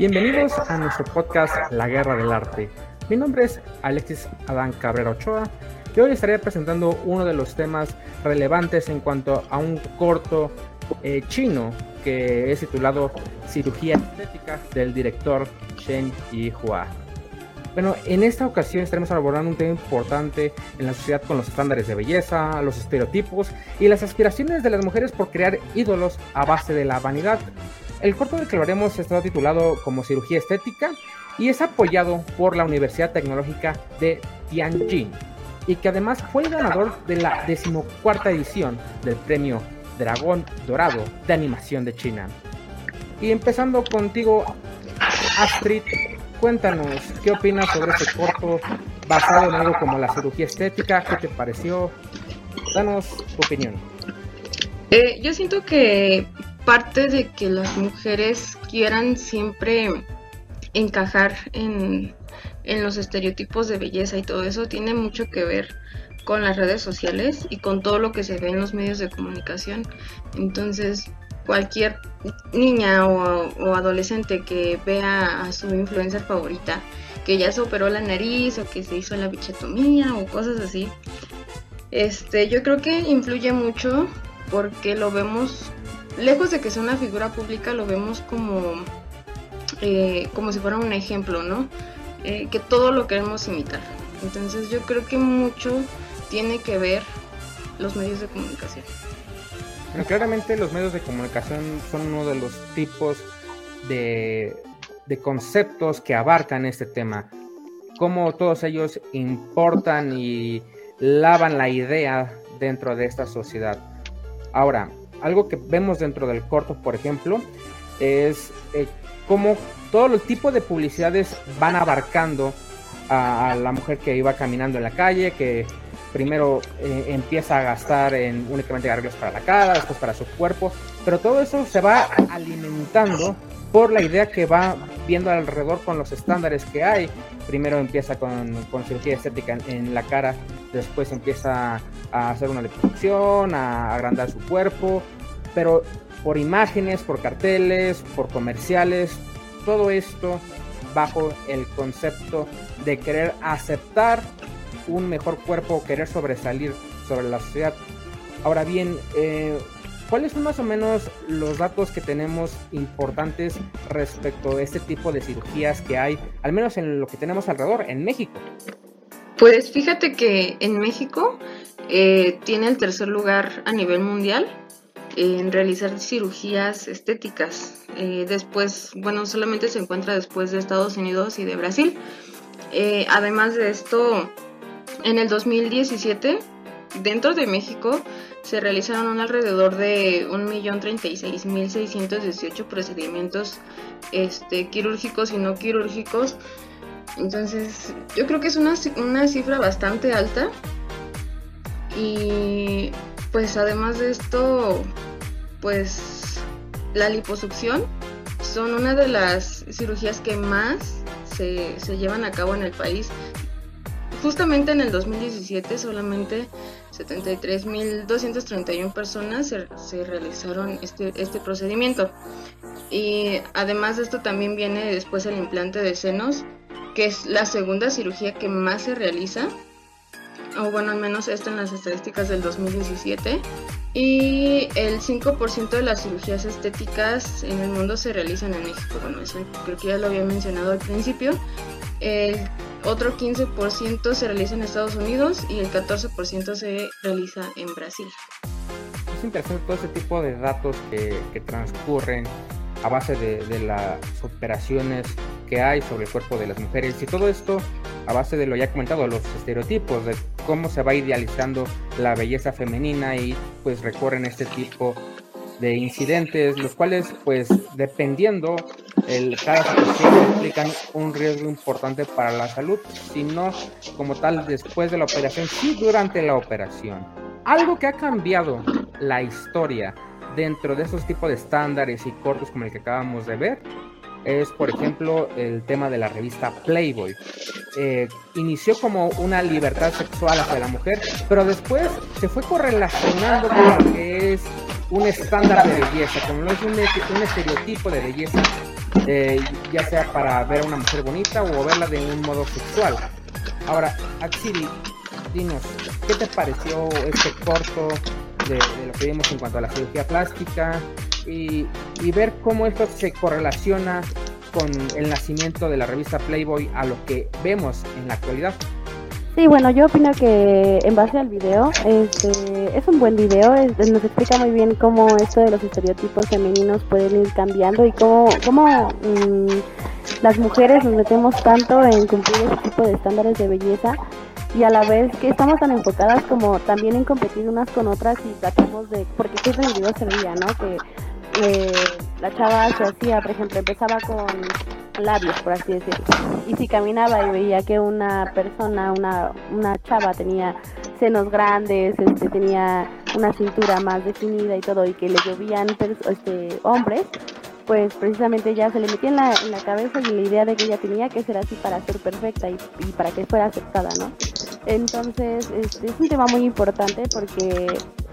Bienvenidos a nuestro podcast La Guerra del Arte. Mi nombre es Alexis Adán Cabrera Ochoa y hoy estaré presentando uno de los temas relevantes en cuanto a un corto eh, chino que es titulado Cirugía Estética del director Shen Yihua. Bueno, en esta ocasión estaremos abordando un tema importante en la sociedad con los estándares de belleza, los estereotipos y las aspiraciones de las mujeres por crear ídolos a base de la vanidad. El corto del que hablaremos está titulado como Cirugía Estética y es apoyado por la Universidad Tecnológica de Tianjin y que además fue el ganador de la decimocuarta edición del premio Dragón Dorado de Animación de China. Y empezando contigo, Astrid, cuéntanos, ¿qué opinas sobre este corto basado en algo como la cirugía estética? ¿Qué te pareció? Danos tu opinión. Eh, yo siento que parte de que las mujeres quieran siempre encajar en, en los estereotipos de belleza y todo eso tiene mucho que ver con las redes sociales y con todo lo que se ve en los medios de comunicación. Entonces, cualquier niña o, adolescente que vea a su influencer favorita que ya se operó la nariz o que se hizo la bichetomía o cosas así, este, yo creo que influye mucho porque lo vemos, lejos de que sea una figura pública, lo vemos como, eh, como si fuera un ejemplo, ¿no? Eh, que todo lo queremos imitar. Entonces yo creo que mucho tiene que ver los medios de comunicación claramente los medios de comunicación son uno de los tipos de, conceptos que abarcan este tema. Cómo todos ellos importan y lavan la idea dentro de esta sociedad. Ahora, algo que vemos dentro del corto, por ejemplo, es eh, cómo todo el tipo de publicidades van abarcando a, la mujer que iba caminando en la calle, que primero eh, empieza a gastar en únicamente arreglos para la cara, después para su cuerpo, pero todo eso se va alimentando por la idea que va viendo alrededor con los estándares que hay. Primero empieza con, cirugía estética en, la cara, después empieza a hacer una liposucción, a agrandar su cuerpo, pero por imágenes, por carteles, por comerciales, todo esto bajo el concepto de querer aceptar un mejor cuerpo, querer sobresalir sobre la sociedad. Ahora bien, eh, ¿cuáles son más o menos los datos que tenemos importantes respecto a este tipo de cirugías que hay, al menos en lo que tenemos alrededor, en México? Pues fíjate que en México eh, tiene el tercer lugar a nivel mundial en realizar cirugías estéticas. Eh, después, bueno, solamente se encuentra después de Estados Unidos y de Brasil. además de esto, en el 2017, dentro de México, se realizaron alrededor de 1.036.618 procedimientos este, quirúrgicos y no quirúrgicos. Entonces, yo creo que es una, una cifra bastante alta. Y pues además de esto, pues la liposucción son una de las cirugías que más se, se llevan a cabo en el país justamente en el 2017 solamente 73.231 personas se, realizaron este, este procedimiento. Y además de esto también viene después el implante de senos, que es la segunda cirugía que más se realiza, o bueno, al menos esto en las estadísticas del 2017. Y el 5% de las cirugías estéticas en el mundo se realizan en México. Bueno, eso creo que ya lo había mencionado al principio. El otro 15% se realiza en Estados Unidos y el 14% se realiza en Brasil. Es interesante todo ese tipo de datos que, transcurren a base de, las operaciones que hay sobre el cuerpo de las mujeres y todo esto a base de lo ya comentado, los estereotipos, de cómo se va idealizando la belleza femenina y pues recorren este tipo de incidentes, los cuales pues dependiendo el, cada situación implican un riesgo importante para la salud, sino como tal después de la operación, sí durante la operación. Algo que ha cambiado la historia dentro de esos tipos de estándares y cortos como el que acabamos de ver es, por ejemplo, el tema de la revista Playboy. Eh, inició como una libertad sexual hacia la mujer, pero después se fue correlacionando con lo que es un estándar de belleza, como no es un, un estereotipo de belleza eh, ya sea para ver a una mujer bonita o verla de un modo sexual. Ahora, Axiri, dinos, ¿qué te pareció este corto de, lo que vimos en cuanto a la cirugía plástica y, y ver cómo esto se correlaciona con el nacimiento de la revista Playboy a lo que vemos en la actualidad? Sí, bueno, yo opino que en base al video, este, es un buen video, nos explica muy bien cómo esto de los estereotipos femeninos pueden ir cambiando y cómo, cómo mm, las mujeres nos metemos tanto en cumplir ese tipo de estándares de belleza y a la vez que estamos tan enfocadas como también en competir unas con otras y tratamos de, porque es el video se veía, ¿no? Que eh, la chava se hacía, por ejemplo, empezaba con labios, por así decirlo. Y si caminaba y veía que una persona, una, una chava tenía senos grandes, este, tenía una cintura más definida y todo, y que le llovían este, hombres, pues precisamente ya se le metía en la, cabeza y la idea de que ella tenía que ser así para ser perfecta y, y para que fuera aceptada, ¿no? Entonces, este, es un tema muy importante porque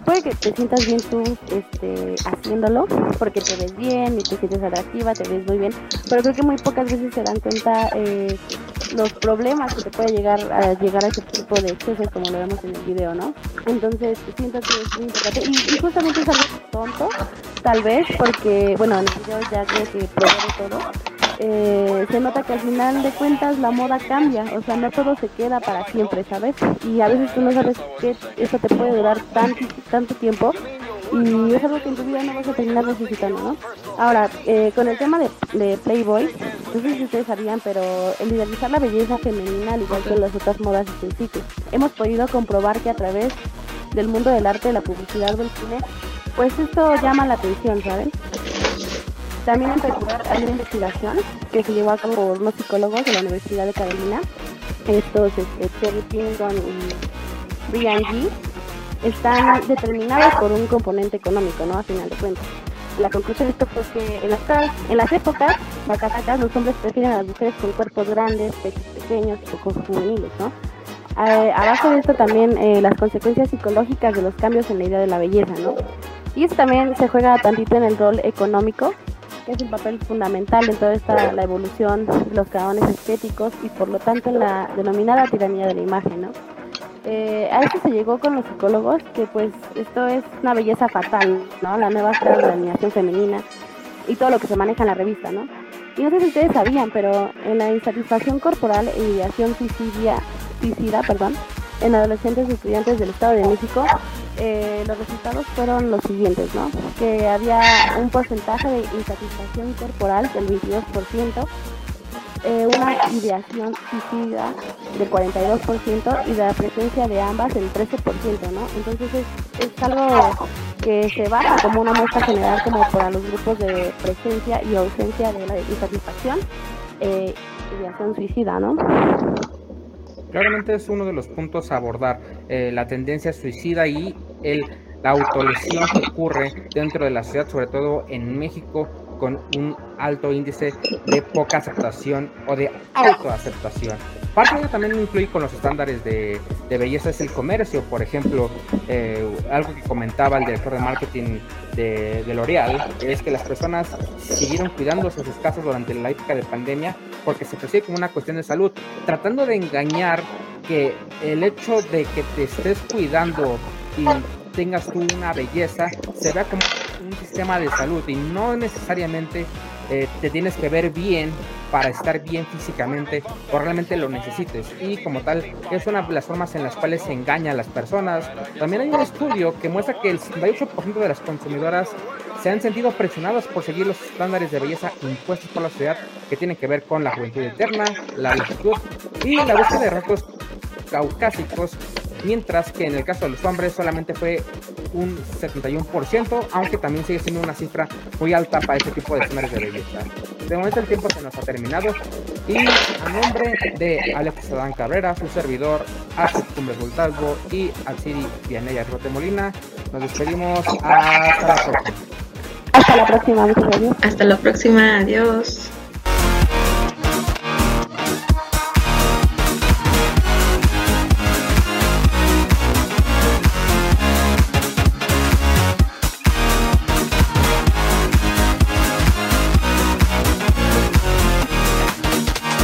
puede que te sientas bien tú este, haciéndolo, porque te ves bien y te sientes atractiva, te ves muy bien, pero creo que muy pocas veces se dan cuenta eh, los problemas que te puede llegar a llegar a ese tipo de excesos como lo vemos en el video, ¿no? Entonces siento que es muy importante y, justamente es algo tonto, tal vez, porque, bueno, en el video ya creo que prueba todo, eh, se nota que al final de cuentas la moda cambia, o sea, no todo se queda para siempre, ¿sabes? Y a veces tú no sabes que eso te puede durar tanto, tanto tiempo y es algo que en tu vida no vas a terminar necesitando, ¿no? Ahora, eh, con el tema de, Playboy, no sé si ustedes sabían, pero el idealizar la belleza femenina, al igual que las otras modas principios, hemos podido comprobar que a través del mundo del arte, de la publicidad del cine, pues esto llama la atención, ¿sabes? También en particular hay una investigación que se llevó a cabo por unos psicólogos de la Universidad de Carolina, estos este, Terry y Brian G, están determinados por un componente económico, ¿no? A final de cuentas. La conclusión de esto fue que en las, en las épocas vacatacas los hombres prefieren a las mujeres con cuerpos grandes, pechos pequeños y ojos juveniles, ¿no? abajo de esto también eh, las consecuencias psicológicas de los cambios en la idea de la belleza, ¿no? Y esto también se juega tantito en el rol económico, es un papel fundamental en toda esta la evolución de los cánones estéticos y por lo tanto en la denominada tiranía de la imagen, ¿no? Eh, a esto se llegó con los psicólogos que pues esto es una belleza fatal, ¿no? La nueva escala de la animación femenina y todo lo que se maneja en la revista, ¿no? Y no sé si ustedes sabían, pero en la insatisfacción corporal e ideación suicidia, suicida, perdón, en adolescentes y estudiantes del Estado de México, eh, los resultados fueron los siguientes, ¿no? Que había un porcentaje de insatisfacción corporal del 22%, eh, una ideación suicida del 42% y la presencia de ambas el 13%, ¿no? Entonces es, es algo que se baja como una muestra general como para los grupos de presencia y ausencia de la insatisfacción, eh, ideación suicida, ¿no? Claramente es uno de los puntos a abordar, eh, la tendencia suicida y el, la autolesión que ocurre dentro de la sociedad, sobre todo en México, con un alto índice de poca aceptación o de autoaceptación. Parte de ello también influye con los estándares de, belleza es el comercio, por ejemplo, eh, algo que comentaba el director de marketing de, de L'Oreal, es que las personas siguieron cuidándose sus casas durante la época de pandemia porque se percibe como una cuestión de salud, tratando de engañar que el hecho de que te estés cuidando y tengas tú una belleza se vea como un sistema de salud y no necesariamente eh, te tienes que ver bien para estar bien físicamente o realmente lo necesites. Y como tal, es una de las formas en las cuales se engaña a las personas. También hay un estudio que muestra que el 78% de las consumidoras se han sentido presionadas por seguir los estándares de belleza impuestos por la sociedad que tienen que ver con la juventud eterna, la lentitud y la búsqueda de rasgos caucásicos mientras que en el caso de los hombres solamente fue un 71%, aunque también sigue siendo una cifra muy alta para este tipo de estándares de belleza. De momento el tiempo se nos ha terminado y a nombre de Alex Adán Cabrera, su servidor, Axel Cumbres Voltalvo y Alciri Vianella Rote Molina, nos despedimos hasta la próxima. Hasta la próxima, Hasta la próxima, adiós.